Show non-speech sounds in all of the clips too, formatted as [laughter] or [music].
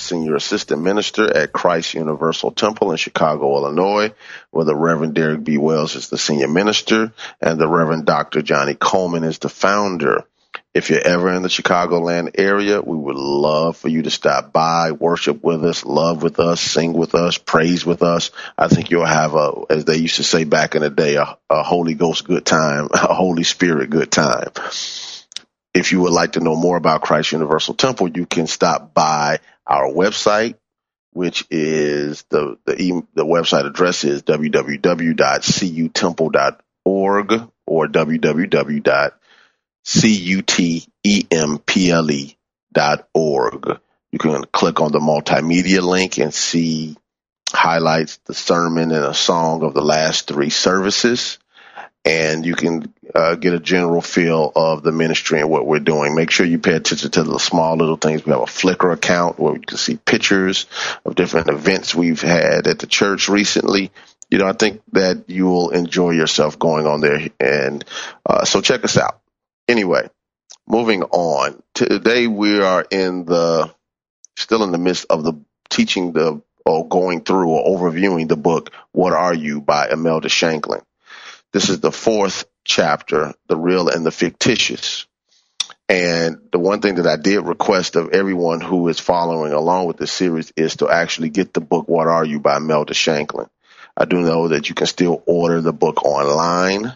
Senior Assistant Minister at Christ Universal Temple in Chicago, Illinois, where the Reverend Derek B. Wells is the Senior Minister and the Reverend Dr. Johnnie Colemon is the founder. If you're ever in the Chicagoland area, we would love for you to stop by, worship with us, love with us, sing with us, praise with us. I think you'll have a, as they used to say back in the day, a, a Holy Ghost good time, [laughs] a Holy Spirit good time. If you would like to know more about Christ Universal Temple, you can stop by our website, which is the the, e- the website address is www.cutemple.org or www.cutemple.org. You can click on the multimedia link and see highlights, the sermon, and a song of the last three services and you can uh, get a general feel of the ministry and what we're doing. Make sure you pay attention to the small little things. We have a Flickr account where you can see pictures of different events we've had at the church recently. You know, I think that you will enjoy yourself going on there, and uh, so check us out. Anyway, moving on. Today we are in the still in the midst of the teaching the or going through or overviewing the book "What Are You" by Imelda Shanklin. This is the fourth chapter, the real and the fictitious. And the one thing that I did request of everyone who is following along with this series is to actually get the book What Are You by Imelda Shanklin. I do know that you can still order the book online.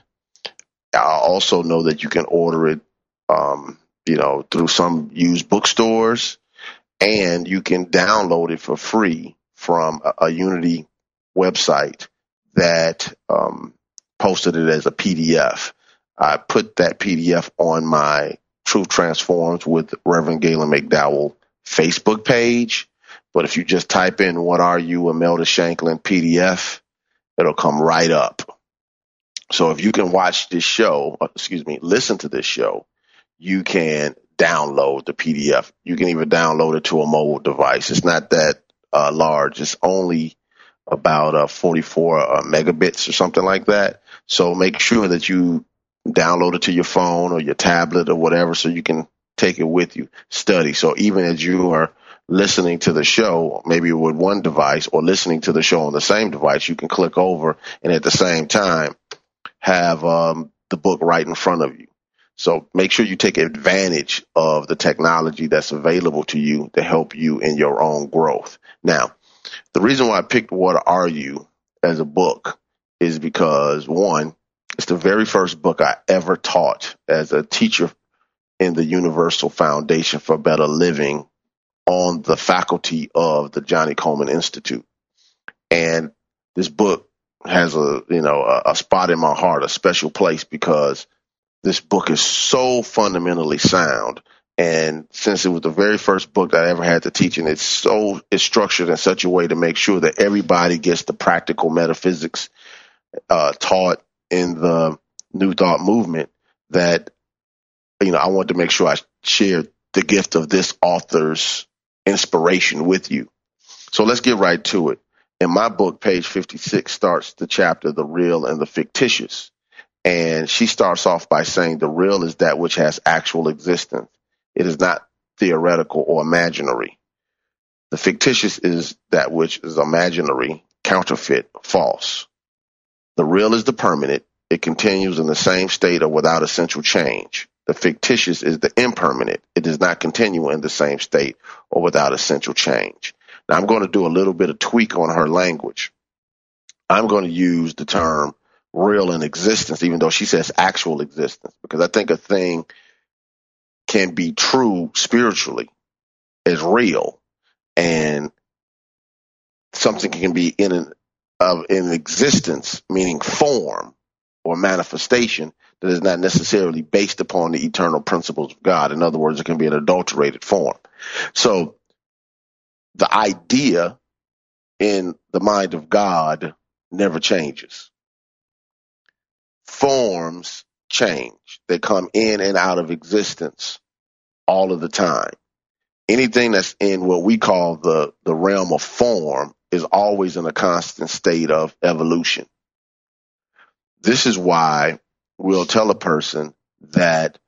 I also know that you can order it, um, you know, through some used bookstores, and you can download it for free from a, a Unity website that um, posted it as a PDF. I put that PDF on my Truth Transforms with Reverend Galen McDowell Facebook page. But if you just type in "What are you, Imelda Shanklin PDF," it'll come right up. So if you can watch this show, uh, excuse me, listen to this show, you can download the PDF. You can even download it to a mobile device. It's not that uh, large. It's only about uh, 44 uh, megabits or something like that. So make sure that you download it to your phone or your tablet or whatever so you can take it with you, study. So even as you are listening to the show, maybe with one device or listening to the show on the same device, you can click over and at the same time have um, the book right in front of you. So make sure you take advantage of the technology that's available to you to help you in your own growth. Now, the reason why I picked What Are You as a book is because one, it's the very first book I ever taught as a teacher in the Universal Foundation for Better Living on the faculty of the Johnnie Colemon Institute. And this book has a, you know, a, a spot in my heart, a special place because this book is so fundamentally sound. And since it was the very first book that I ever had to teach, and it's so it's structured in such a way to make sure that everybody gets the practical metaphysics uh, taught in the New Thought movement, that you know I want to make sure I share the gift of this author's inspiration with you. So let's get right to it. In my book, page 56 starts the chapter, The Real and the Fictitious. And she starts off by saying the real is that which has actual existence. It is not theoretical or imaginary. The fictitious is that which is imaginary, counterfeit, false. The real is the permanent. It continues in the same state or without essential change. The fictitious is the impermanent. It does not continue in the same state or without essential change. Now I'm going to do a little bit of tweak on her language. I'm going to use the term real in existence, even though she says actual existence, because I think a thing can be true spiritually as real and something can be in an of in existence, meaning form or manifestation that is not necessarily based upon the eternal principles of God. In other words, it can be an adulterated form. So the idea in the mind of God never changes forms change. They come in and out of existence all of the time. Anything that's in what we call the, the realm of form is always in a constant state of evolution. This is why we'll tell a person that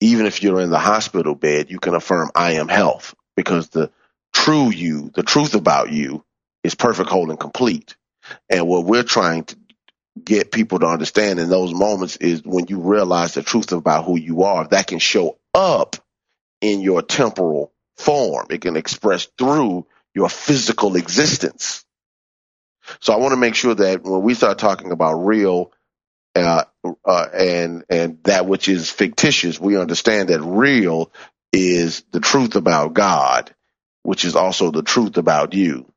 even if you're in the hospital bed, you can affirm, I am health, because the true you, the truth about you, is perfect, whole, and complete. And what we're trying to get people to understand in those moments is when you realize the truth about who you are, that can show up in your temporal form. It can express through your physical existence. So I want to make sure that when we start talking about real uh, uh, and and that which is fictitious, we understand that real is the truth about God, which is also the truth about you.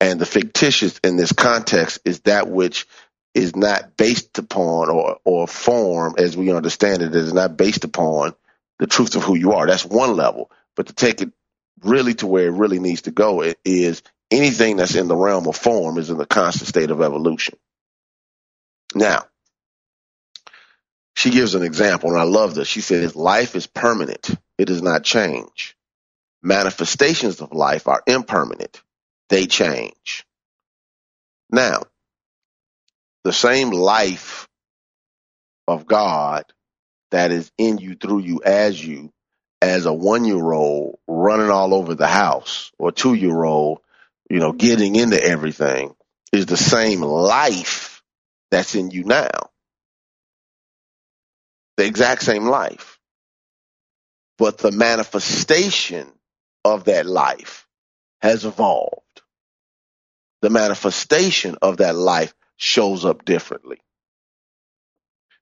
And the fictitious in this context is that which is not based upon or, or form as we understand it, is not based upon the truth of who you are. That's one level. But to take it really to where it really needs to go it is anything that's in the realm of form is in the constant state of evolution. Now, she gives an example, and I love this. She says, Life is permanent, it does not change. Manifestations of life are impermanent, they change. Now, the same life of God that is in you, through you, as you, as a one year old running all over the house or two year old, you know, getting into everything is the same life that's in you now. The exact same life. But the manifestation of that life has evolved. The manifestation of that life shows up differently.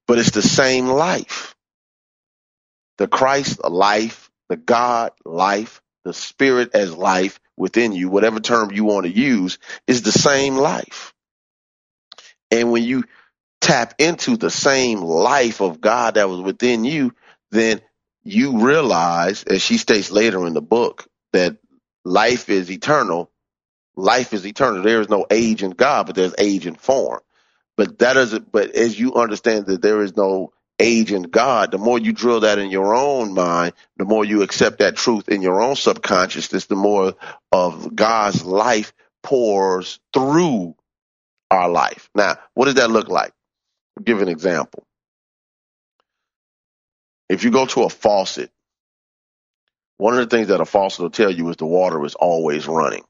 But it's the same life. The Christ life, the God life, the spirit as life within you, whatever term you want to use, is the same life. And when you tap into the same life of God that was within you, then you realize, as she states later in the book, that life is eternal life is eternal. There is no age in God, but there's age in form. But that doesn't, but as you understand that there is no age in God, the more you drill that in your own mind, the more you accept that truth in your own subconsciousness, the more of God's life pours through our life. Now, what does that look like? I'll give an example. If you go to a faucet, one of the things that a faucet will tell you is the water is always running.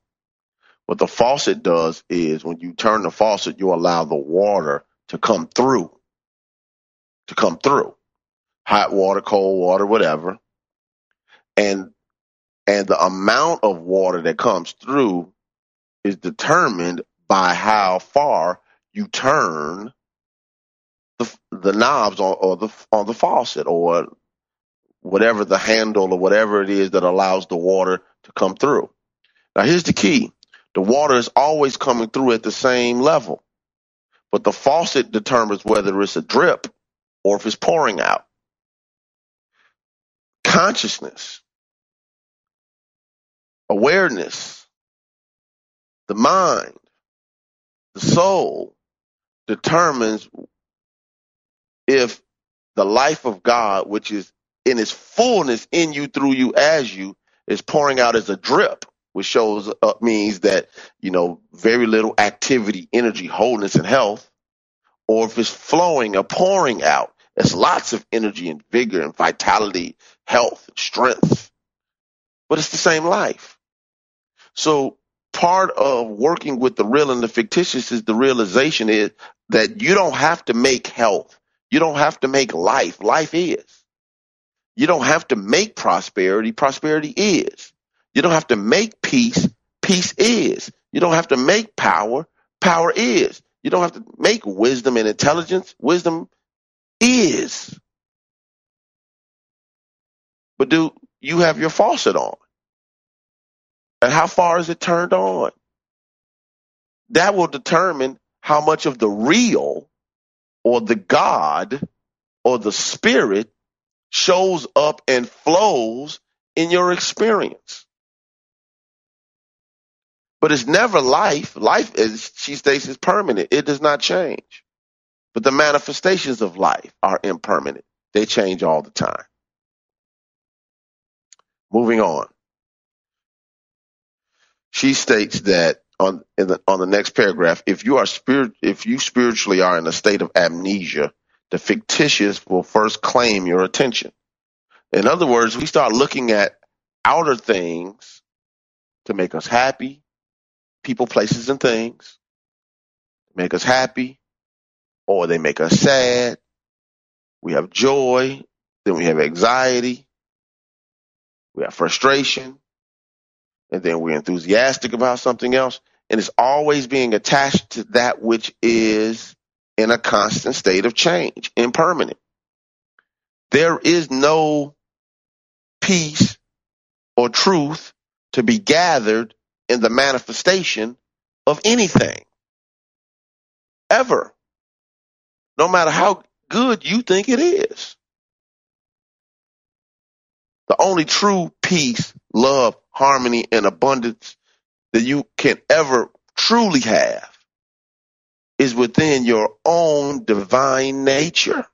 What the faucet does is when you turn the faucet, you allow the water to come through, to come through. hot water, cold water, whatever. And and the amount of water that comes through is determined by how far you turn the the knobs on or the on the faucet or whatever the handle or whatever it is that allows the water to come through. Now here's the key. The water is always coming through at the same level. But the faucet determines whether it's a drip or if it's pouring out. Consciousness, awareness, the mind, the soul determines if the life of God, which is in its fullness in you, through you, as you, is pouring out as a drip, which shows up means that, you know, very little activity, energy, wholeness, and health, or if it's flowing or pouring out, it's lots of energy and vigor and vitality, health, and strength. But it's the same life. So part of working with the real and the fictitious is the realization is that you don't have to make health. You don't have to make life. Life is. You don't have to make prosperity. Prosperity is. You don't have to make peace. Peace is. You don't have to make power. Power is. You don't have to make wisdom and intelligence. Wisdom is. But do you have your faucet on? And how far is it turned on? That will determine how much of the real or the God or the spirit shows up and flows in your experience. But it's never life. Life, as she states, is permanent. It does not change. But the manifestations of life are impermanent. They change all the time. Moving on. She states that on the, on the next paragraph, if you are spirit, if you spiritually are in a state of amnesia, the fictitious will first claim your attention. In other words, we start looking at outer things to make us happy, people, places, and things, make us happy, or they make us sad. We have joy, then we have anxiety, we have frustration, and then we're enthusiastic about something else. And it's always being attached to that which is in a constant state of change, impermanent. There is no peace or truth to be gathered in the manifestation of anything. Ever. No matter how good you think it is. The only true peace, love, harmony, and abundance that you can ever truly have is within your own divine nature.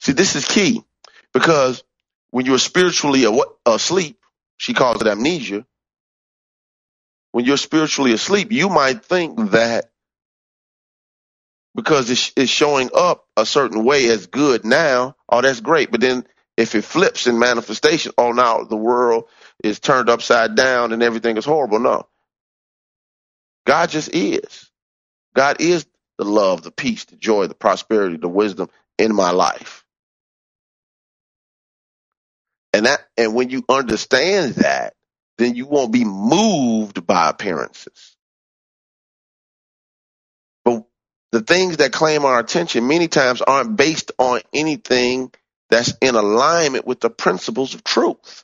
See, this is key because when you're spiritually asleep, she calls it amnesia. When you're spiritually asleep, you might think that because it's, showing up a certain way as good now, oh, that's great. But then if it flips in manifestation, oh, now the world is turned upside down and everything is horrible. No. God just is. God is the love, the peace, the joy, the prosperity, the wisdom in my life. And that, and when you understand that, then you won't be moved by appearances. The things that claim our attention many times aren't based on anything that's in alignment with the principles of truth.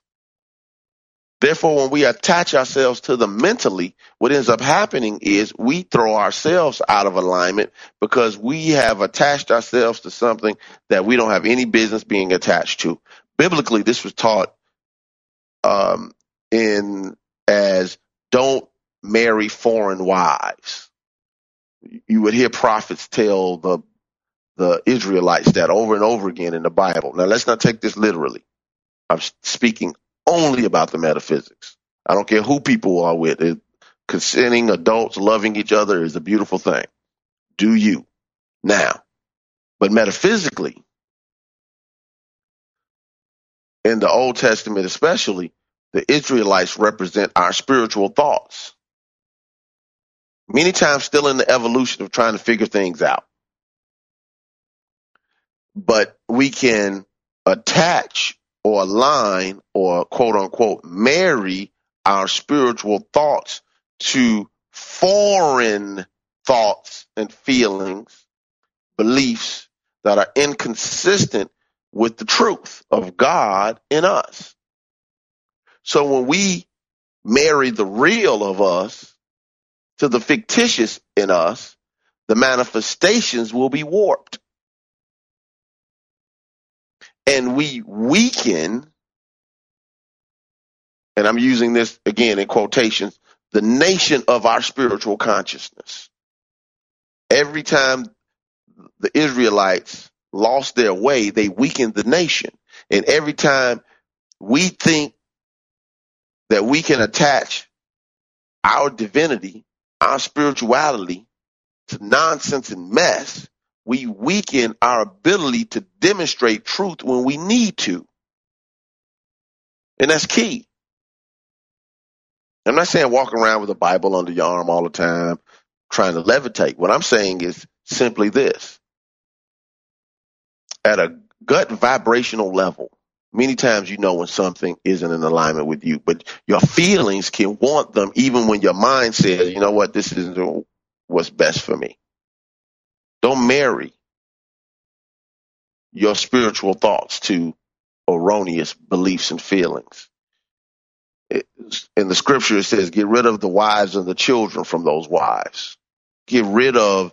Therefore, when we attach ourselves to them mentally, what ends up happening is we throw ourselves out of alignment because we have attached ourselves to something that we don't have any business being attached to. Biblically, this was taught um, in as don't marry foreign wives. You would hear prophets tell the the Israelites that over and over again in the Bible. Now, let's not take this literally. I'm speaking only about the metaphysics. I don't care who people are with. It, consenting adults loving each other is a beautiful thing. Do you now? But metaphysically, in the Old Testament especially, the Israelites represent our spiritual thoughts. Many times still in the evolution of trying to figure things out. but we can attach or align or quote unquote marry our spiritual thoughts to foreign thoughts and feelings, beliefs that are inconsistent with the truth of God in us. So when we marry the real of us to the fictitious in us, the manifestations will be warped. And we weaken, and I'm using this again in quotations, the nation of our spiritual consciousness. Every time the Israelites lost their way, they weakened the nation. And every time we think that we can attach our divinity, our spirituality to nonsense and mess, we weaken our ability to demonstrate truth when we need to. And that's key. I'm not saying walk around with a Bible under your arm all the time, trying to levitate. What I'm saying is simply this. At a gut vibrational level, many times you know when something isn't in alignment with you, but your feelings can want them even when your mind says, you know what, this isn't what's best for me. Don't marry your spiritual thoughts to erroneous beliefs and feelings. in the scripture, it says, get rid of the wives and the children from those wives. Get rid of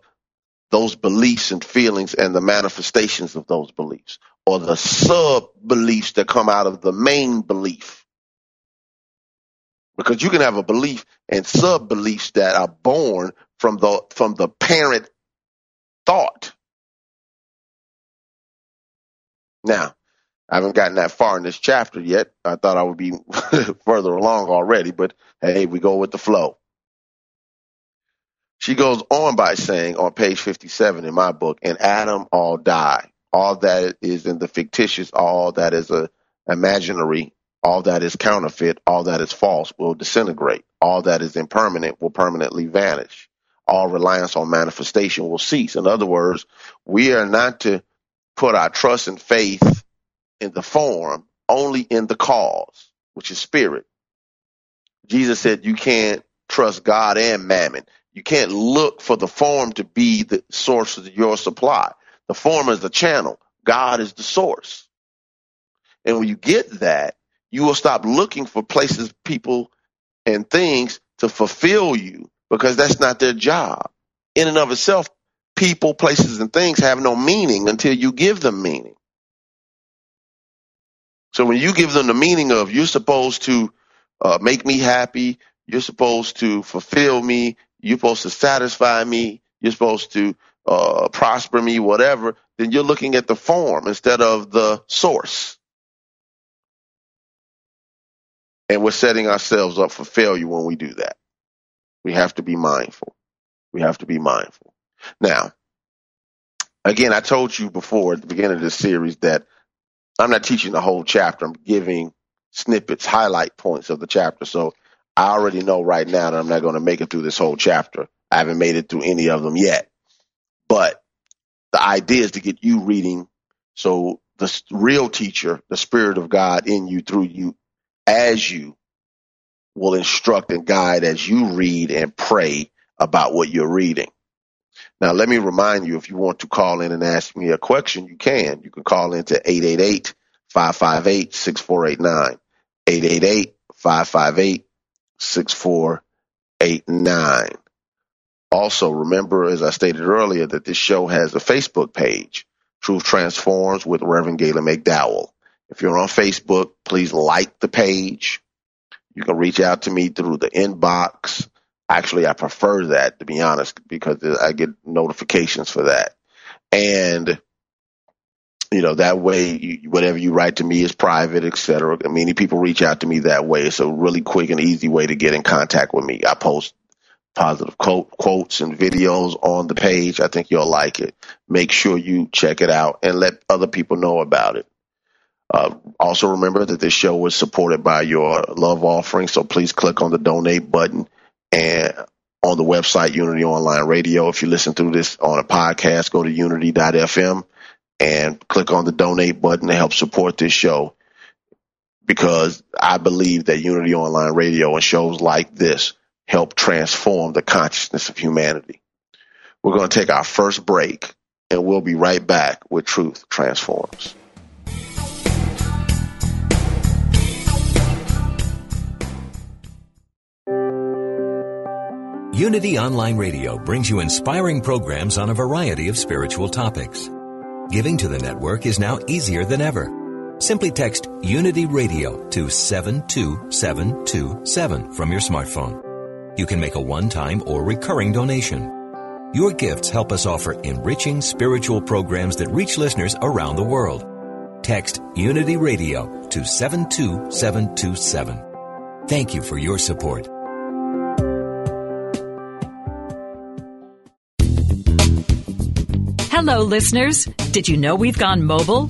those beliefs and feelings and the manifestations of those beliefs or the sub beliefs that come out of the main belief. Because you can have a belief and sub beliefs that are born from the from the parent thought. Now, I haven't gotten that far in this chapter yet. I thought I would be [laughs] further along already, but hey, we go with the flow. She goes on by saying on page 57 in my book, and Adam all die. All that is in the fictitious, all that is a imaginary, all that is counterfeit, all that is false will disintegrate. All that is impermanent will permanently vanish. All reliance on manifestation will cease. In other words, we are not to put our trust and faith in the form, only in the cause, which is spirit. Jesus said you can't trust God and mammon. You can't look for the form to be the source of your supply. The form is the channel. God is the source. And when you get that, you will stop looking for places, people, and things to fulfill you because that's not their job. In and of itself, people, places, and things have no meaning until you give them meaning. So when you give them the meaning of you're supposed to uh, make me happy, you're supposed to fulfill me, you're supposed to satisfy me, you're supposed to uh, prosper me, whatever, then you're looking at the form instead of the source. And we're setting ourselves up for failure when we do that. We have to be mindful. We have to be mindful. Now, again, I told you before at the beginning of this series that I'm not teaching the whole chapter. I'm giving snippets, highlight points of the chapter. So I already know right now that I'm not going to make it through this whole chapter. I haven't made it through any of them yet. But the idea is to get you reading so the real teacher, the Spirit of God in you, through you, as you will instruct and guide as you read and pray about what you're reading. Now, let me remind you, if you want to call in and ask me a question, you can. You can call in to 888 558 6489. 888 558 6489. Also, remember, as I stated earlier, that this show has a Facebook page, Truth Transforms with Reverend Galen McDowell. If you're on Facebook, please like the page. You can reach out to me through the inbox. Actually, I prefer that to be honest because I get notifications for that. And you know that way you, whatever you write to me is private etc many people reach out to me that way it's a really quick and easy way to get in contact with me i post positive quote, quotes and videos on the page. I think you'll like it. Make sure you check it out and let other people know about it. Uh, also remember that this show is supported by your love offering, so please click on the donate button and on the website Unity Online Radio. If you listen through this on a podcast, go to unity.fm and click on the donate button to help support this show because I believe that Unity Online Radio and shows like this help transform the consciousness of humanity. We're going to take our first break and we'll be right back with Truth Transforms. Unity Online Radio brings you inspiring programs on a variety of spiritual topics. Giving to the network is now easier than ever. Simply text Unity Radio to 72727 from your smartphone. You can make a one-time or recurring donation. Your gifts help us offer enriching spiritual programs that reach listeners around the world. Text Unity Radio to 72727. Thank you for your support. Hello, listeners. Did you know we've gone mobile?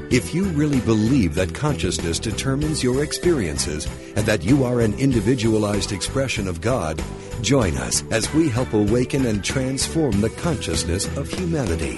If you really believe that consciousness determines your experiences and that you are an individualized expression of God, join us as we help awaken and transform the consciousness of humanity.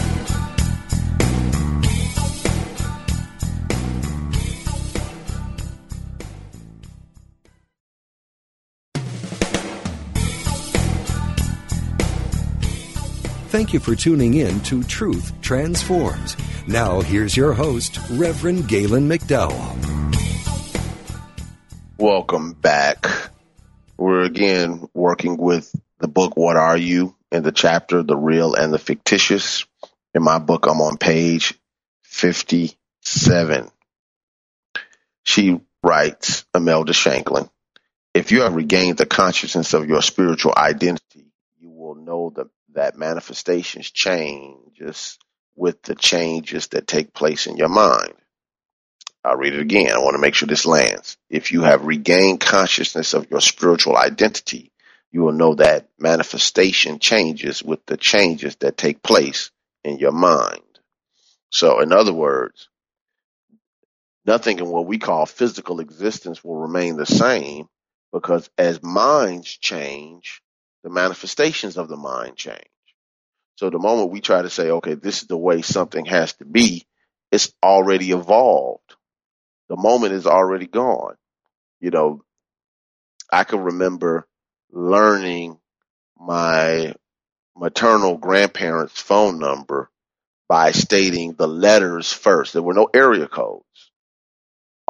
Thank you for tuning in to Truth Transforms. Now, here's your host, Reverend Galen McDowell. Welcome back. We're again working with the book, What Are You? in the chapter, The Real and the Fictitious. In my book, I'm on page 57. She writes, Imelda Shanklin, if you have regained the consciousness of your spiritual identity, you will know that, that manifestations changes with the changes that take place in your mind. I'll read it again. I want to make sure this lands. If you have regained consciousness of your spiritual identity, you will know that manifestation changes with the changes that take place in your mind. So, in other words, nothing in what we call physical existence will remain the same because as minds change, the manifestations of the mind change. So, the moment we try to say, okay, this is the way something has to be, it's already evolved. The moment is already gone. You know, I can remember learning my maternal grandparents' phone number by stating the letters first. There were no area codes.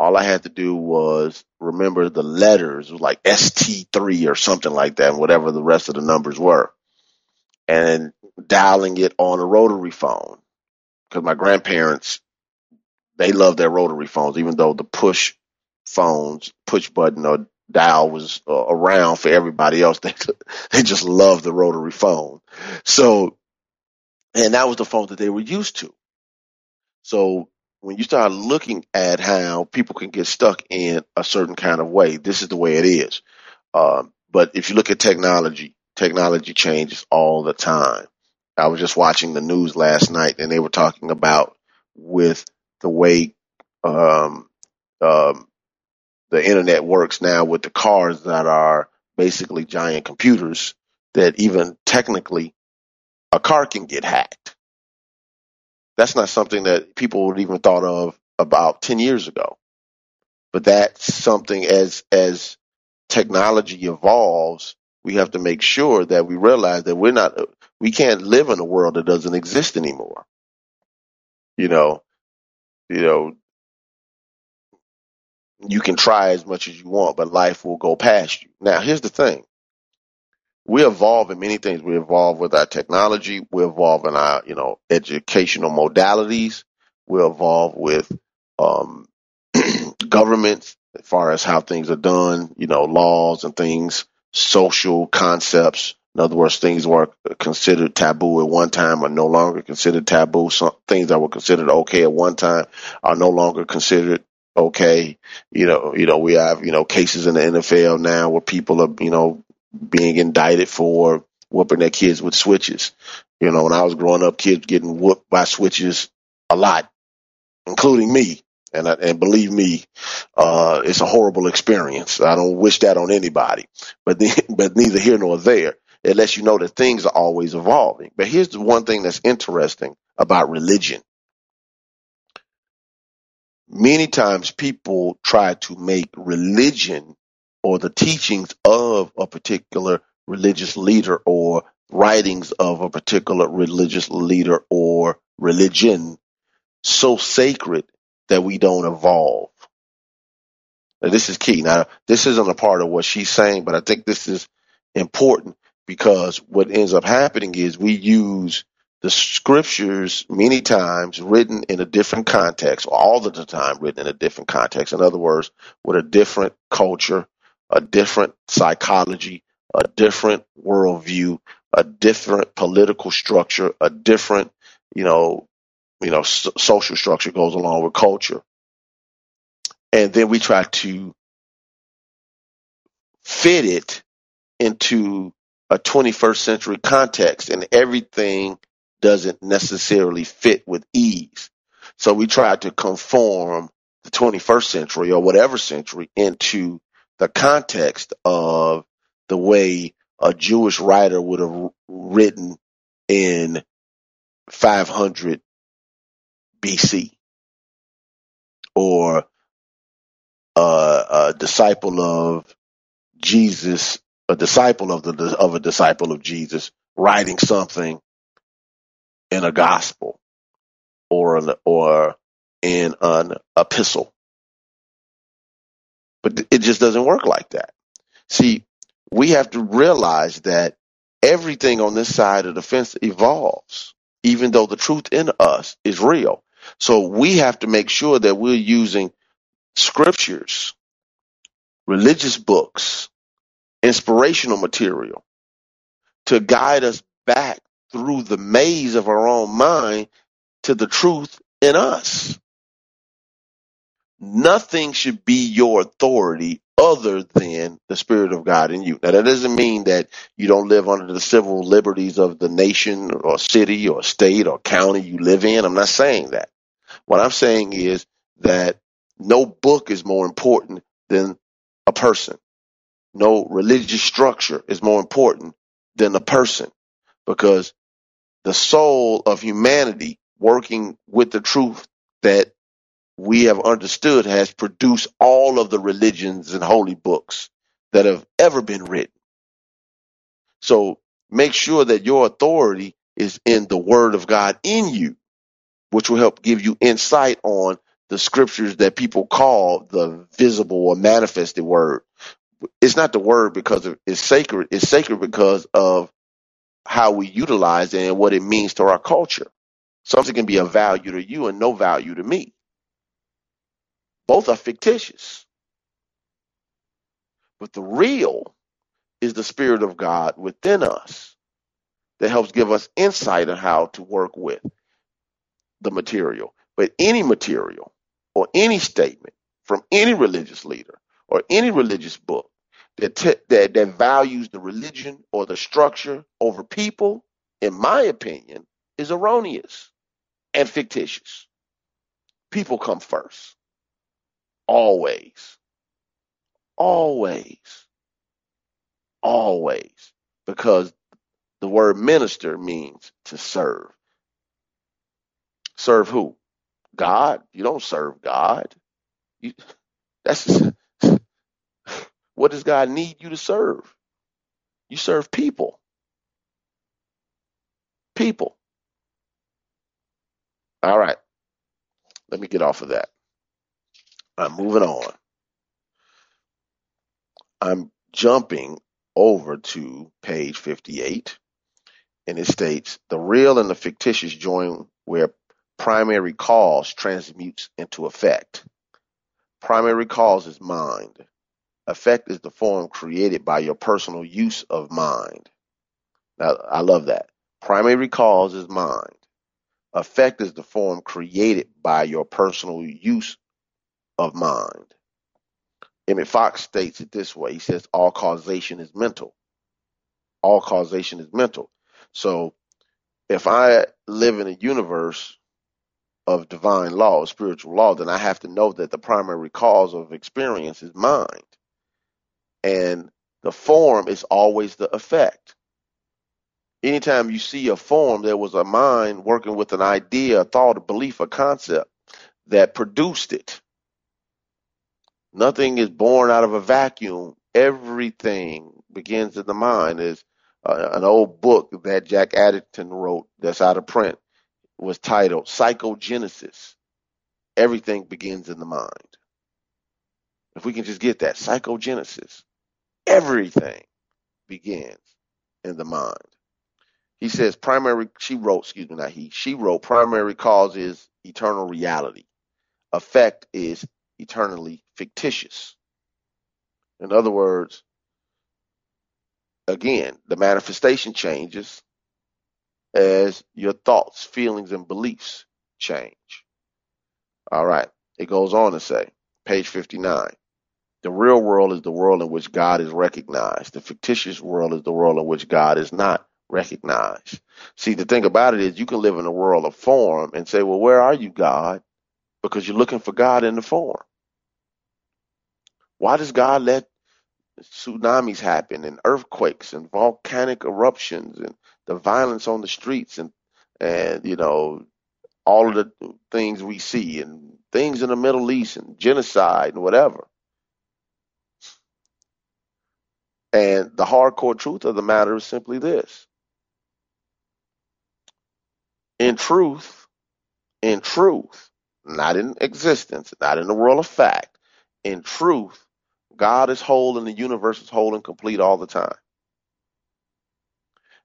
All I had to do was remember the letters, like ST3 or something like that, whatever the rest of the numbers were, and dialing it on a rotary phone. Because my grandparents, they love their rotary phones, even though the push phones, push button or dial was uh, around for everybody else. [laughs] They they just love the rotary phone. So, and that was the phone that they were used to. So when you start looking at how people can get stuck in a certain kind of way, this is the way it is. Um, but if you look at technology, technology changes all the time. I was just watching the news last night and they were talking about with the way um, um, the internet works now with the cars that are basically giant computers that even technically a car can get hacked. That's not something that people would even thought of about 10 years ago. But that's something as, as technology evolves, we have to make sure that we realize that we're not, we can't live in a world that doesn't exist anymore. You know, you know, you can try as much as you want, but life will go past you. Now, here's the thing. We evolve in many things. We evolve with our technology. We evolve in our, you know, educational modalities. We evolve with, um, [clears throat] governments as far as how things are done, you know, laws and things, social concepts. In other words, things were considered taboo at one time are no longer considered taboo. Some things that were considered okay at one time are no longer considered okay. You know, you know, we have, you know, cases in the NFL now where people are, you know, being indicted for whooping their kids with switches. You know, when I was growing up, kids getting whooped by switches a lot, including me. And I, and believe me, uh, it's a horrible experience. I don't wish that on anybody, but the, [laughs] but neither here nor there. It lets you know that things are always evolving. But here's the one thing that's interesting about religion. Many times people try to make religion or the teachings of a particular religious leader or writings of a particular religious leader or religion so sacred that we don't evolve. Now, this is key. Now, this isn't a part of what she's saying, but I think this is important because what ends up happening is we use the scriptures many times written in a different context, all of the time written in a different context. In other words, with a different culture, a different psychology, a different worldview, a different political structure, a different, you know, you know, so- social structure goes along with culture. And then we try to fit it into a 21st century context and everything doesn't necessarily fit with ease. So we try to conform the 21st century or whatever century into the context of the way a Jewish writer would have written in 500 BC or uh, a disciple of Jesus, a disciple of the of a disciple of Jesus writing something in a gospel or an, or in an epistle. But it just doesn't work like that. See, we have to realize that everything on this side of the fence evolves, even though the truth in us is real. So we have to make sure that we're using scriptures, religious books, inspirational material to guide us back through the maze of our own mind to the truth in us. Nothing should be your authority other than the Spirit of God in you. Now, that doesn't mean that you don't live under the civil liberties of the nation or city or state or county you live in. I'm not saying that. What I'm saying is that no book is more important than a person. No religious structure is more important than a person because the soul of humanity working with the truth that we have understood has produced all of the religions and holy books that have ever been written. So make sure that your authority is in the word of God in you, which will help give you insight on the scriptures that people call the visible or manifested word. It's not the word because it's sacred. It's sacred because of how we utilize it and what it means to our culture. Something can be of value to you and no value to me. Both are fictitious. But the real is the Spirit of God within us that helps give us insight on how to work with the material. But any material or any statement from any religious leader or any religious book that, that, that values the religion or the structure over people, in my opinion, is erroneous and fictitious. People come first. Always. Always. Always. Because the word minister means to serve. Serve who? God. You don't serve God. You, that's [laughs] what does God need you to serve? You serve people. People. All right. Let me get off of that. I'm moving on. I'm jumping over to page 58, and it states the real and the fictitious join where primary cause transmutes into effect. Primary cause is mind. Effect is the form created by your personal use of mind. Now, I love that. Primary cause is mind. Effect is the form created by your personal use of mind. Emmett Fox states it this way. He says all causation is mental. All causation is mental. So if I live in a universe of divine law, of spiritual law, then I have to know that the primary cause of experience is mind. And the form is always the effect. Anytime you see a form, there was a mind working with an idea, a thought, a belief, a concept that produced it. Nothing is born out of a vacuum. Everything begins in the mind. Is uh, an old book that Jack Addington wrote that's out of print it was titled Psychogenesis. Everything begins in the mind. If we can just get that psychogenesis, everything begins in the mind. He says primary, she wrote, excuse me, not he, she wrote primary cause is eternal reality. Effect is eternally fictitious. In other words, again, the manifestation changes as your thoughts, feelings, and beliefs change. All right. It goes on to say, page 59. The real world is the world in which God is recognized. The fictitious world is the world in which God is not recognized. See, the thing about it is you can live in a world of form and say, well, where are you, God? Because you're looking for God in the form. Why does God let tsunamis happen and earthquakes and volcanic eruptions and the violence on the streets and and you know all of the things we see and things in the Middle East and genocide and whatever. And the hardcore truth of the matter is simply this. In truth, in truth, not in existence, not in the world of fact, in truth, God is whole and the universe is whole and complete all the time.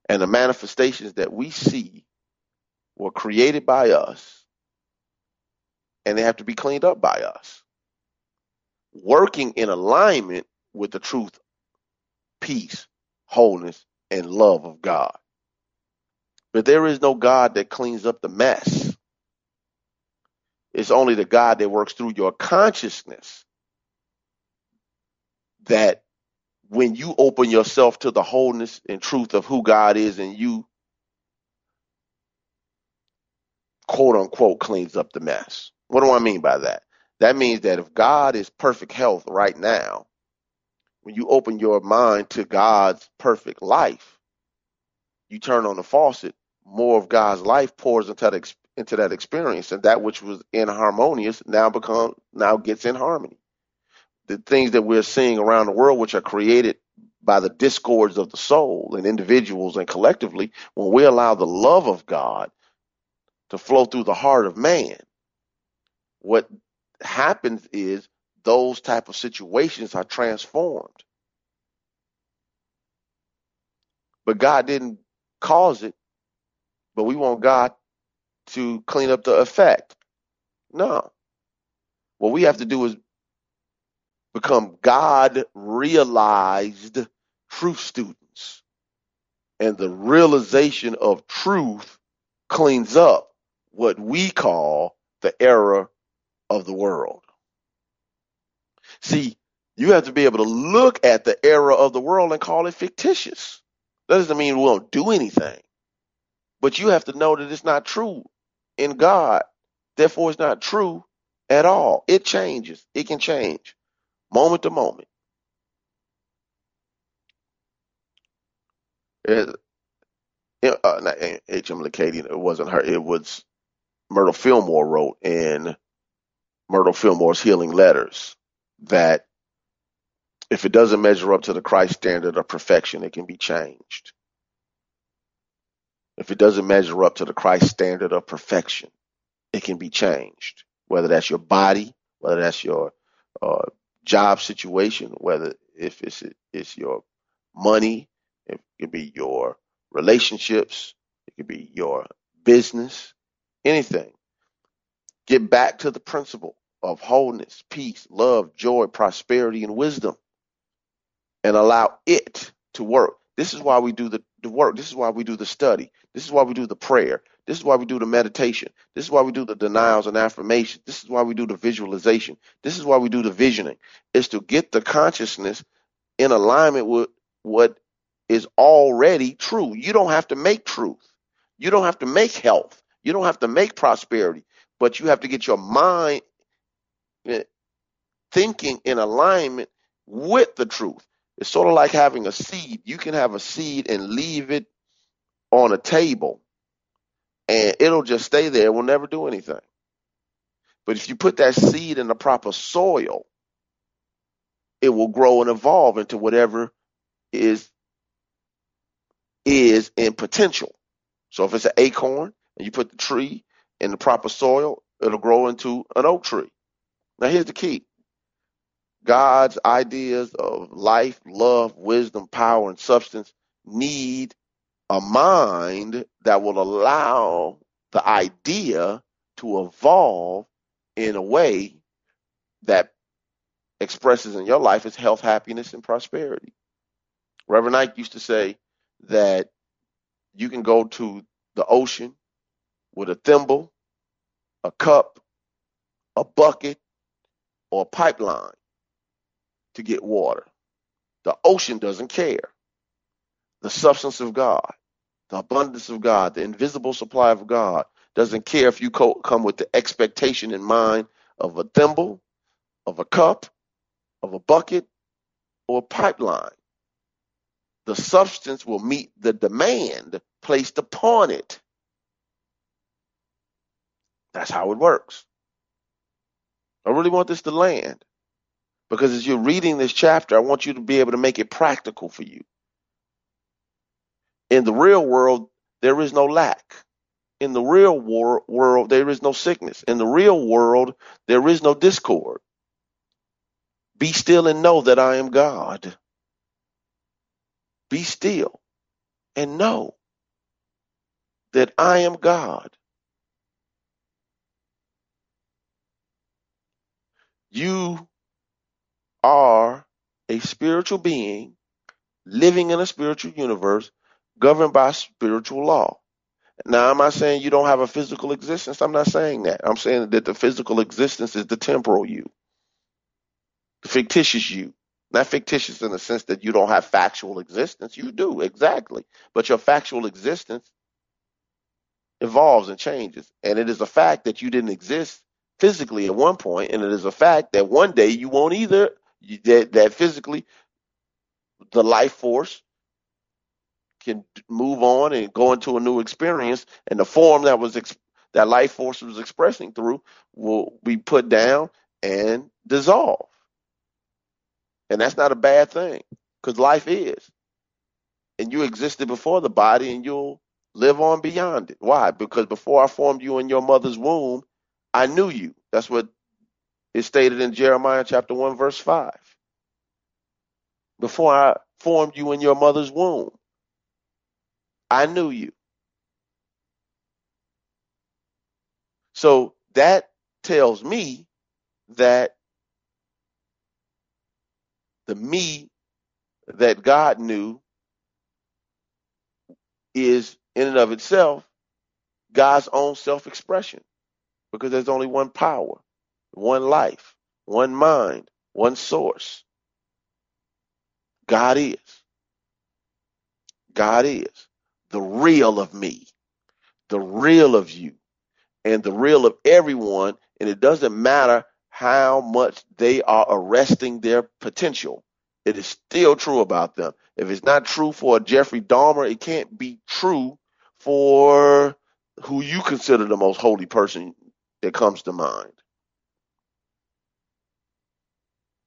And the manifestations that we see were created by us and they have to be cleaned up by us. Working in alignment with the truth, peace, wholeness, and love of God. But there is no God that cleans up the mess. It's only the God that works through your consciousness that when you open yourself to the wholeness and truth of who God is and you quote unquote cleans up the mess. What do I mean by that? That means that if God is perfect health right now, when you open your mind to God's perfect life, you turn on the faucet, more of God's life pours into that, experience, and that which was inharmonious now become now gets in harmony the things that we're seeing around the world, which are created by the discords of the soul and individuals and collectively, when we allow the love of God to flow through the heart of man, what happens is those type of situations are transformed. But God didn't cause it, but we want God to clean up the effect. No. What we have to do is become God realized truth students. And the realization of truth cleans up what we call the error of the world. See, you have to be able to look at the error of the world and call it fictitious. That doesn't mean we won't do anything. But you have to know that it's not true in God. Therefore, it's not true at all. It changes. It can change moment to moment. It, uh, H. Emilie Cady, it wasn't her. It was Myrtle Fillmore wrote in Myrtle Fillmore's Healing Letters that if it doesn't measure up to the Christ standard of perfection, it can be changed. If it doesn't measure up to the Christ standard of perfection, it can be changed. Whether that's your body, whether that's your uh, job situation, whether if it's it's your money, it could be your relationships, it could be your business, anything. Get back to the principle of wholeness, peace, love, joy, prosperity, and wisdom, and allow it to work. This is why we do the, the work. This is why we do the study. This is why we do the prayer. This is why we do the meditation. This is why we do the denials and affirmations. This is why we do the visualization. This is why we do the visioning. Is to get the consciousness in alignment with what is already true. You don't have to make truth. You don't have to make health. You don't have to make prosperity, but you have to get your mind eh, thinking in alignment with the truth. It's sort of like having a seed. You can have a seed and leave it on a table and it'll just stay there, it will never do anything. But if you put that seed in the proper soil, it will grow and evolve into whatever is is in potential. So if it's an acorn and you put the tree in the proper soil, it'll grow into an oak tree. Now here's the key. God's ideas of life, love, wisdom, power, and substance need a mind that will allow the idea to evolve in a way that expresses in your life is health, happiness, and prosperity. Reverend Ike used to say that you can go to the ocean with a thimble, a cup, a bucket, or a pipeline to get water. The ocean doesn't care the substance of God, the abundance of God, the invisible supply of God. Doesn't care if you co- come with the expectation in mind of a thimble, of a cup, of a bucket, or a pipeline. The substance will meet the demand placed upon it. That's how it works. I really want this to land because as you're reading this chapter, I want you to be able to make it practical for you. In the real world, there is no lack. In the real wor- world, there is no sickness. In the real world, there is no discord. Be still and know that I am God. Be still and know that I am God. You are a spiritual being living in a spiritual universe governed by spiritual law. Now, I'm not saying you don't have a physical existence. I'm not saying that. I'm saying that the physical existence is the temporal you, the fictitious you. Not fictitious in the sense that you don't have factual existence. You do, exactly. But your factual existence evolves and changes. And it is a fact that you didn't exist physically at one point, and it is a fact that one day you won't either. That, that physically, the life force can move on and go into a new experience, and the form that was ex- that life force was expressing through will be put down and dissolve. And that's not a bad thing because life is. And you existed before the body and you'll live on beyond it. Why? Because before I formed you in your mother's womb, I knew you. That's what is stated in Jeremiah chapter 1, verse 5. Before I formed you in your mother's womb, I knew you. So that tells me that the me that God knew is in and of itself God's own self expression because there's only one power, one life, one mind, one source. God is. God is the real of me, the real of you, and the real of everyone. And it doesn't matter how much they are arresting their potential. It is still true about them. If it's not true for Jeffrey Dahmer, it can't be true for who you consider the most holy person that comes to mind.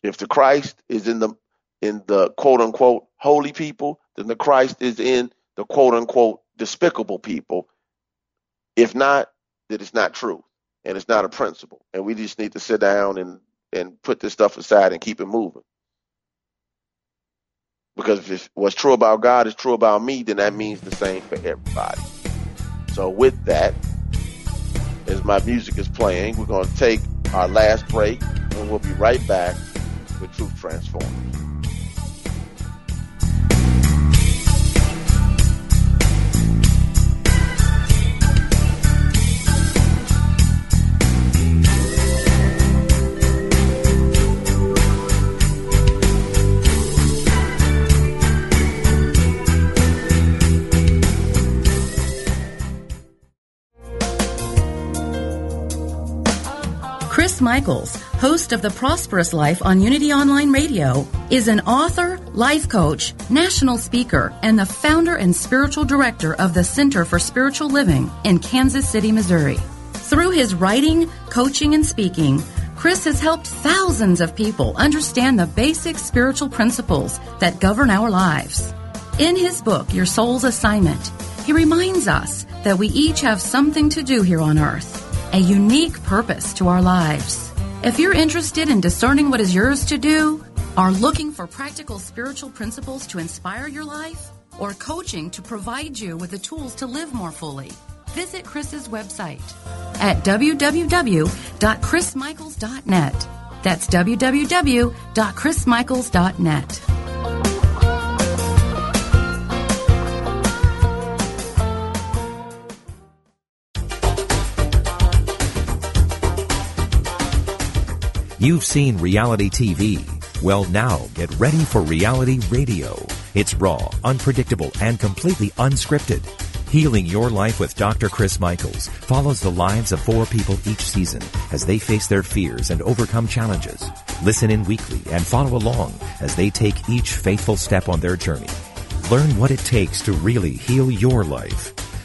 If the Christ is in the in the quote unquote holy people, then the Christ is in the quote unquote despicable people. If not, then it's not true and it's not a principle. And we just need to sit down and, and put this stuff aside and keep it moving. Because if what's true about God is true about me, then that means the same for everybody. So with that, as my music is playing, we're going to take our last break and we'll be right back with Truth Transforms. Chris Michaels, host of The Prosperous Life on Unity Online Radio, is an author, life coach, national speaker, and the founder and spiritual director of the Center for Spiritual Living in Kansas City, Missouri. Through his writing, coaching, and speaking, Chris has helped thousands of people understand the basic spiritual principles that govern our lives. In his book, Your Soul's Assignment, he reminds us that we each have something to do here on earth a unique purpose to our lives. If you're interested in discerning what is yours to do, are looking for practical spiritual principles to inspire your life, or coaching to provide you with the tools to live more fully, visit Chris's website at www.chrismichaels.net. That's www.chrismichaels.net. You've seen reality TV. Well, now get ready for reality radio. It's raw, unpredictable, and completely unscripted. Healing Your Life with Dr. Chris Michaels follows the lives of four people each season as they face their fears and overcome challenges. Listen in weekly and follow along as they take each faithful step on their journey. Learn what it takes to really heal your life.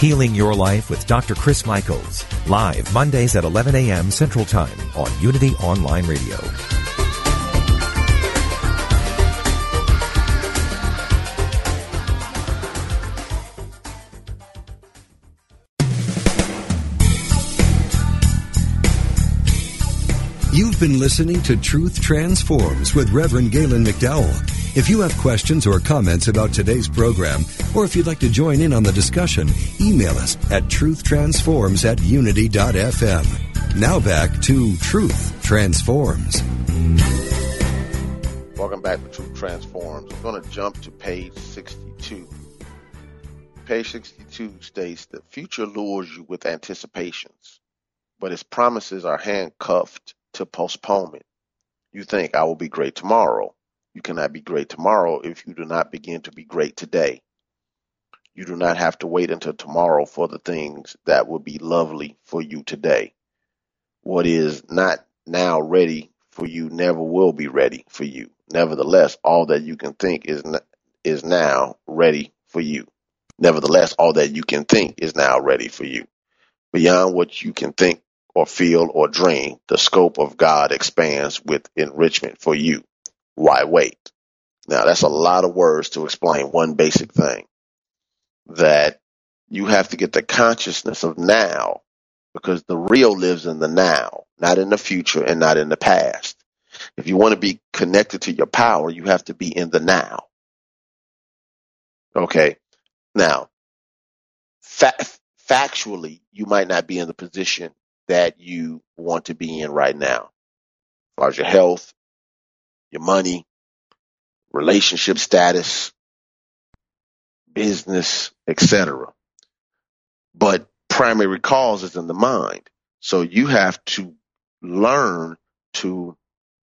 Healing Your Life with Dr. Chris Michaels, live Mondays at 11 a.m. Central Time on Unity Online Radio. You've been listening to Truth Transforms with Reverend Galen McDowell. If you have questions or comments about today's program, or if you'd like to join in on the discussion, email us at truthtransforms at unity.fm. Now back to Truth Transforms. Welcome back to Truth Transforms. I'm going to jump to page 62. Page 62 states the future lures you with anticipations, but its promises are handcuffed to postponement. You think I will be great tomorrow. You cannot be great tomorrow if you do not begin to be great today. You do not have to wait until tomorrow for the things that will be lovely for you today. What is not now ready for you never will be ready for you. Nevertheless, all that you can think is is now ready for you. Nevertheless, all that you can think is now ready for you. Beyond what you can think or feel or dream, the scope of God expands with enrichment for you. Why wait? Now that's a lot of words to explain one basic thing that you have to get the consciousness of now because the real lives in the now, not in the future and not in the past. If you want to be connected to your power, you have to be in the now. Okay. Now, fa- factually, you might not be in the position that you want to be in right now, as far as your health, your money, relationship status, business, etc. But primary cause is in the mind. So you have to learn to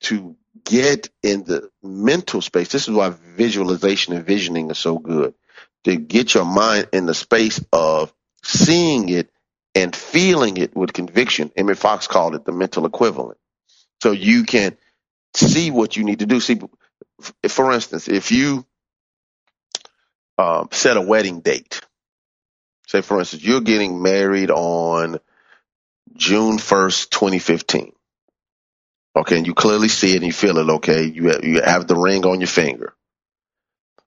to get in the mental space. This is why visualization and visioning are so good. To get your mind in the space of seeing it and feeling it with conviction. Emmett Fox called it the mental equivalent. So you can see what you need to do. See, for instance, if you um, set a wedding date, say for instance, you're getting married on June 1st, 2015. Okay, and you clearly see it and you feel it. Okay, you have, you have the ring on your finger.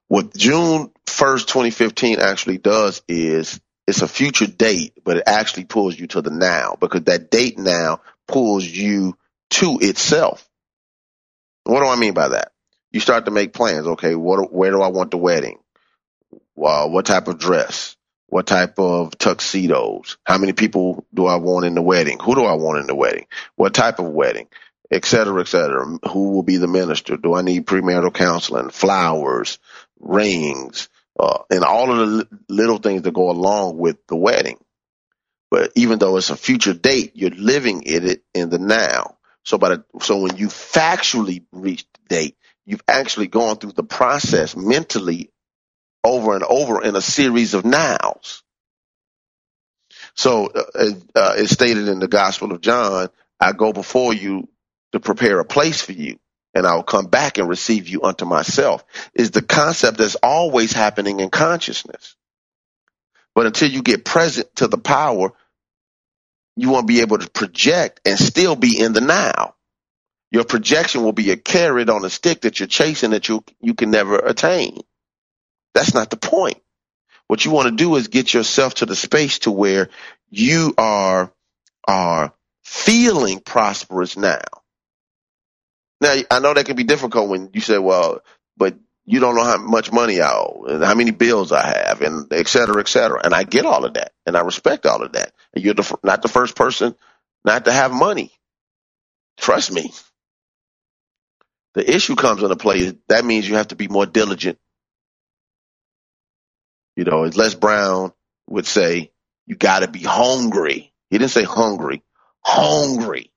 What June 1st, 2015 actually does is it's a future date, but it actually pulls you to the now because that date now pulls you to itself. What do I mean by that? You start to make plans. Okay, what, where do I want the wedding? Well, what type of dress? What type of tuxedos? How many people do I want in the wedding? Who do I want in the wedding? What type of wedding? Et cetera, et cetera. Who will be the minister? Do I need premarital counseling? Flowers, rings, uh, and all of the little things that go along with the wedding. But even though it's a future date, you're living in it in the now. So by the, so when you factually reach the date, you've actually gone through the process mentally over and over in a series of nows. So uh, uh, it's stated in the Gospel of John, I go before you to prepare a place for you and I'll come back and receive you unto myself is the concept that's always happening in consciousness. But until you get present to the power, you won't be able to project and still be in the now. Your projection will be a carrot on a stick that you're chasing that you, you can never attain. That's not the point. What you want to do is get yourself to the space to where you are, are feeling prosperous now. Now, I know that can be difficult when you say, well, but you don't know how much money I owe and how many bills I have and et cetera, et cetera. And I get all of that and I respect all of that. And you're the, not the first person not to have money. Trust me. The issue comes into play. That means you have to be more diligent. You know, as Les Brown would say, you got to be hungry. He didn't say hungry, hungry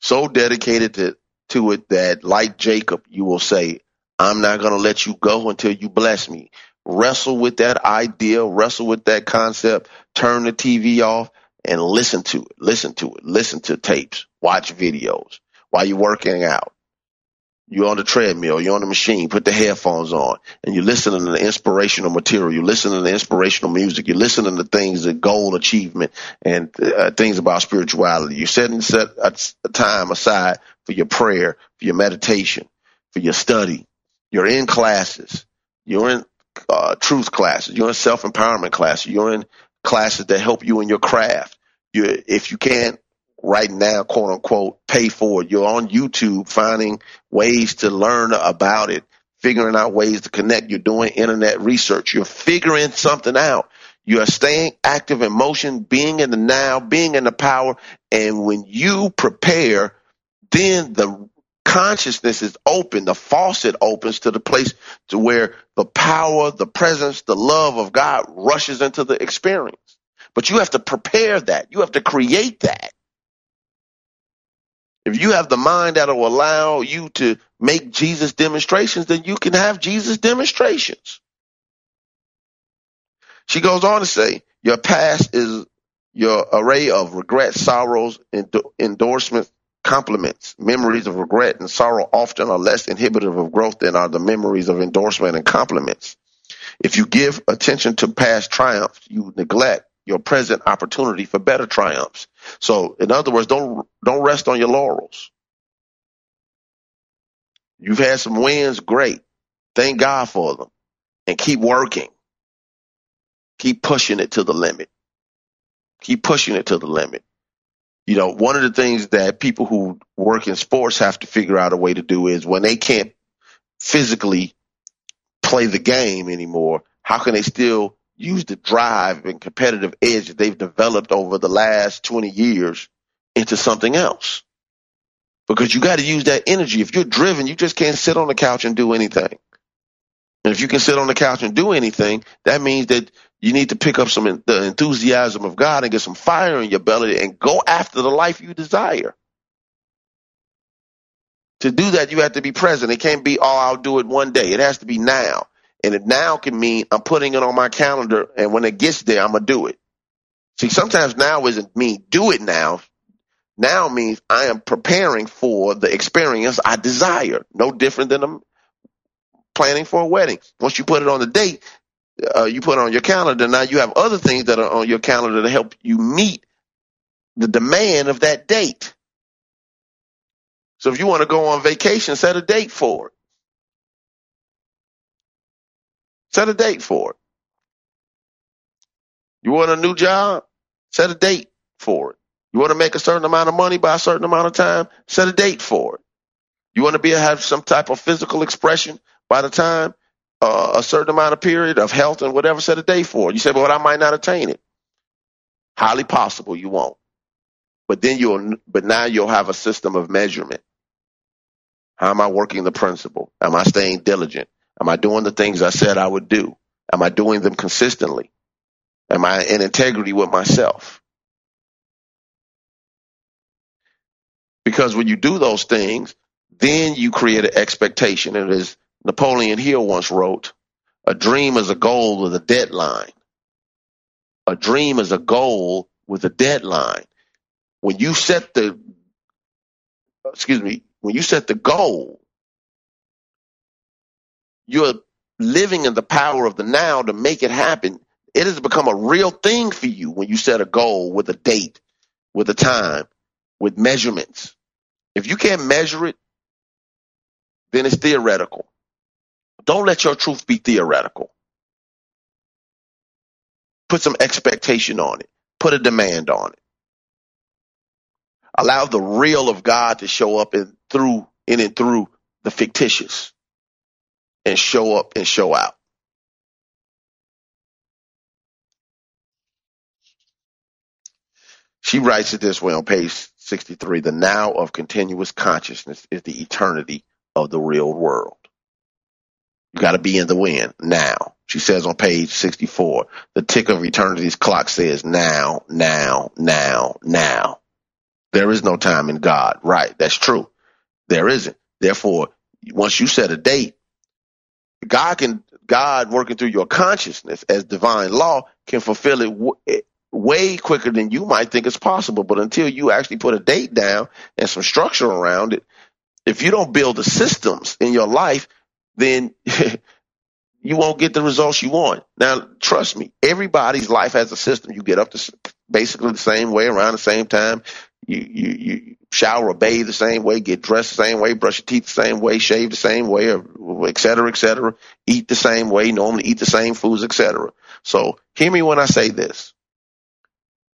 so dedicated to, to it that like Jacob, you will say, I'm not going to let you go until you bless me. Wrestle with that idea, wrestle with that concept, turn the TV off and listen to it, listen to it, listen to tapes, watch videos while you're working out you're on the treadmill, you're on the machine, put the headphones on, and you're listening to the inspirational material, you're listening to the inspirational music, you're listening to things, the goal achievement, and uh, things about spirituality. You're setting set a time aside for your prayer, for your meditation, for your study. You're in classes. You're in uh, truth classes. You're in self empowerment classes. You're in classes that help you in your craft. You, if you can't right now, quote unquote, pay for it. You're on YouTube finding ways to learn about it, figuring out ways to connect. You're doing internet research. You're figuring something out. You are staying active in motion, being in the now, being in the power. And when you prepare, then the consciousness is open. The faucet opens to the place to where the power, the presence, the love of God rushes into the experience. But you have to prepare that. You have to create that. If you have the mind that will allow you to make Jesus demonstrations, then you can have Jesus demonstrations. She goes on to say, your past is your array of regrets, sorrows, endorsements, compliments. Memories of regret and sorrow often are less inhibitive of growth than are the memories of endorsement and compliments. If you give attention to past triumphs, you neglect your present opportunity for better triumphs. So, in other words, don't don't rest on your laurels. You've had some wins, great. Thank God for them, and keep working. Keep pushing it to the limit. Keep pushing it to the limit. You know, one of the things that people who work in sports have to figure out a way to do is when they can't physically play the game anymore, how can they still use the drive and competitive edge that they've developed over the last 20 years into something else. Because you got to use that energy. If you're driven, you just can't sit on the couch and do anything. And if you can sit on the couch and do anything, that means that You need to pick up some the enthusiasm of God and get some fire in your belly and go after the life you desire. To do that, you have to be present. It can't be, oh, I'll do it one day. It has to be now. And it now can mean I'm putting it on my calendar, and when it gets there, I'm gonna do it. See, sometimes now isn't mean do it now. Now means I am preparing for the experience I desire. No different than I'm planning for a wedding. Once you put it on the date, uh, you put on your calendar. Now you have other things that are on your calendar to help you meet the demand of that date. So if you want to go on vacation, set a date for it. Set a date for it. You want a new job? Set a date for it. You want to make a certain amount of money by a certain amount of time? Set a date for it. You want to be have some type of physical expression by the time uh, a certain amount of period of health and whatever. Set a day for it. You say, "But I might not attain it." Highly possible you won't. But then you'll. But now you'll have a system of measurement. How am I working the principle? Am I staying diligent? Am I doing the things I said I would do? Am I doing them consistently? Am I in integrity with myself? Because when you do those things, then you create an expectation. And as Napoleon Hill once wrote, a dream is a goal with a deadline. A dream is a goal with a deadline. When you set the, excuse me, when you set the goal, you're living in the power of the now to make it happen. It has become a real thing for you when you set a goal with a date, with a time, with measurements. If you can't measure it, then it's theoretical. Don't let your truth be theoretical. Put some expectation on it. Put a demand on it. Allow the real of God to show up in through in and through the fictitious and show up and show out. She writes it this way on page 63 The now of continuous consciousness is the eternity of the real world. You got to be in the wind now. She says on page 64 The tick of eternity's clock says now, now, now, now. There is no time in God. Right. That's true. There isn't. Therefore, once you set a date, God can God working through your consciousness as divine law can fulfill it w- eh, way quicker than you might think is possible. But until you actually put a date down and some structure around it, if you don't build the systems in your life, then [laughs] you won't get the results you want. Now, trust me, everybody's life has a system. You get up to basically the same way around the same time. You, you, you shower or bathe the same way, get dressed the same way, brush your teeth the same way, shave the same way, or et cetera, et cetera, eat the same way, normally eat the same foods, et cetera. So hear me when I say this.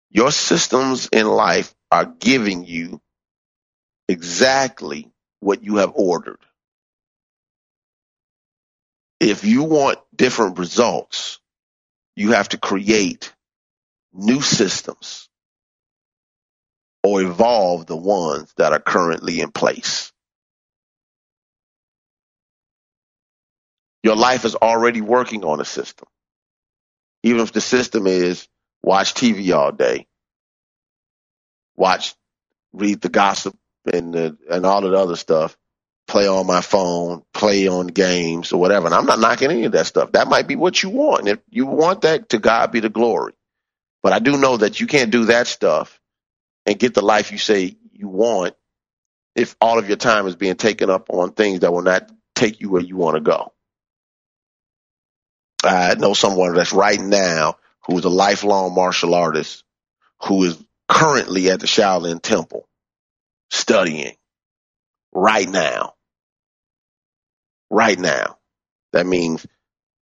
Your systems in life are giving you exactly what you have ordered. If you want different results, you have to create new systems or evolve the ones that are currently in place. Your life is already working on a system. Even if the system is watch TV all day, watch, read the gossip and the, and all of the other stuff, play on my phone, play on games or whatever. And I'm not knocking any of that stuff. That might be what you want. If you want that, to God be the glory. But I do know that you can't do that stuff and get the life you say you want if all of your time is being taken up on things that will not take you where you want to go. I know someone that's right now who is a lifelong martial artist who is currently at the Shaolin Temple studying right now. Right now. That means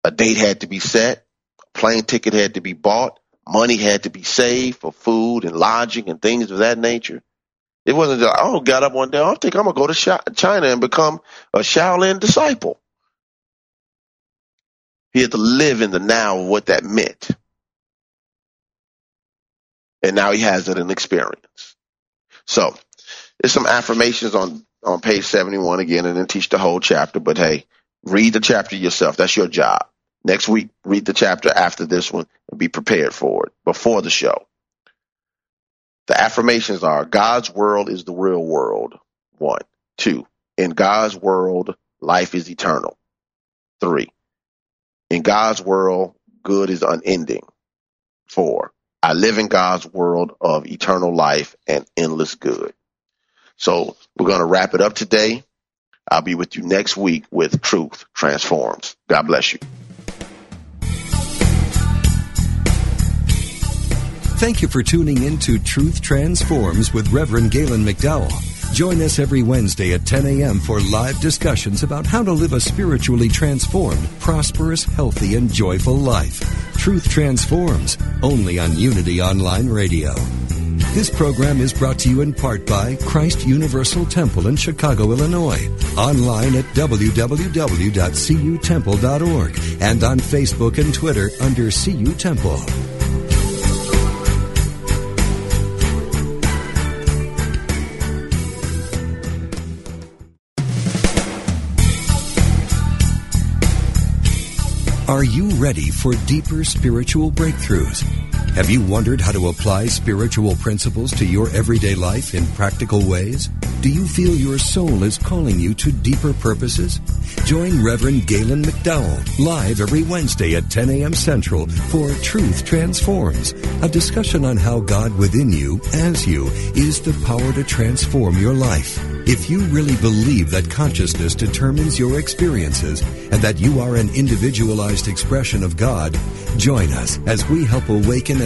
a date had to be set, a plane ticket had to be bought, money had to be saved for food and lodging and things of that nature. It wasn't just, oh, got up one day, I think I'm going to go to China and become a Shaolin disciple. He had to live in the now of what that meant. And now he has it in experience. So there's some affirmations on, on page 71 again and then teach the whole chapter. But hey, read the chapter yourself. That's your job. Next week, read the chapter after this one and be prepared for it before the show. The affirmations are God's world is the real world. One. Two. In God's world, life is eternal. Three. In God's world, good is unending. Four. I live in God's world of eternal life and endless good. So we're going to wrap it up today. I'll be with you next week with Truth Transforms. God bless you. Thank you for tuning in to Truth Transforms with Reverend Galen McDowell. Join us every Wednesday at 10 a.m. for live discussions about how to live a spiritually transformed, prosperous, healthy, and joyful life. Truth Transforms, only on Unity Online Radio. This program is brought to you in part by Christ Universal Temple in Chicago, Illinois. Online at www.cutemple.org and on Facebook and Twitter under CU Temple. Are you ready for deeper spiritual breakthroughs? Have you wondered how to apply spiritual principles to your everyday life in practical ways? Do you feel your soul is calling you to deeper purposes? Join Reverend Galen McDowell live every Wednesday at 10 a.m. Central for Truth Transforms, a discussion on how God within you, as you, is the power to transform your life. If you really believe that consciousness determines your experiences and that you are an individualized expression of God, join us as we help awaken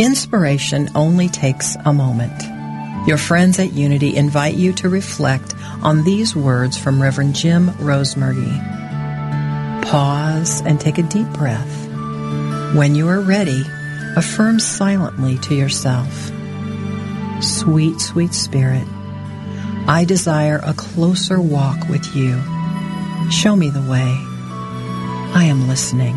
Inspiration only takes a moment. Your friends at Unity invite you to reflect on these words from Reverend Jim Rosemergy. Pause and take a deep breath. When you are ready, affirm silently to yourself. Sweet, sweet spirit, I desire a closer walk with you. Show me the way. I am listening.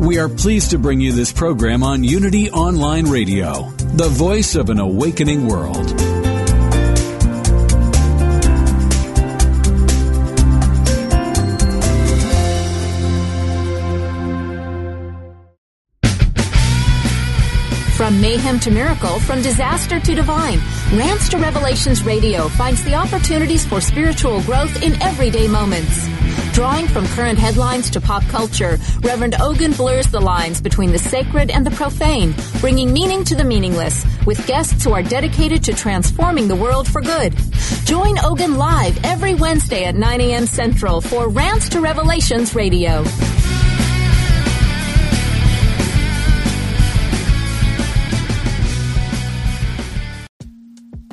We are pleased to bring you this program on Unity Online Radio, the voice of an awakening world. From mayhem to miracle, from disaster to divine, Rants to Revelations Radio finds the opportunities for spiritual growth in everyday moments. Drawing from current headlines to pop culture, Reverend Ogun blurs the lines between the sacred and the profane, bringing meaning to the meaningless, with guests who are dedicated to transforming the world for good. Join Ogun live every Wednesday at 9 a.m. Central for Rants to Revelations Radio.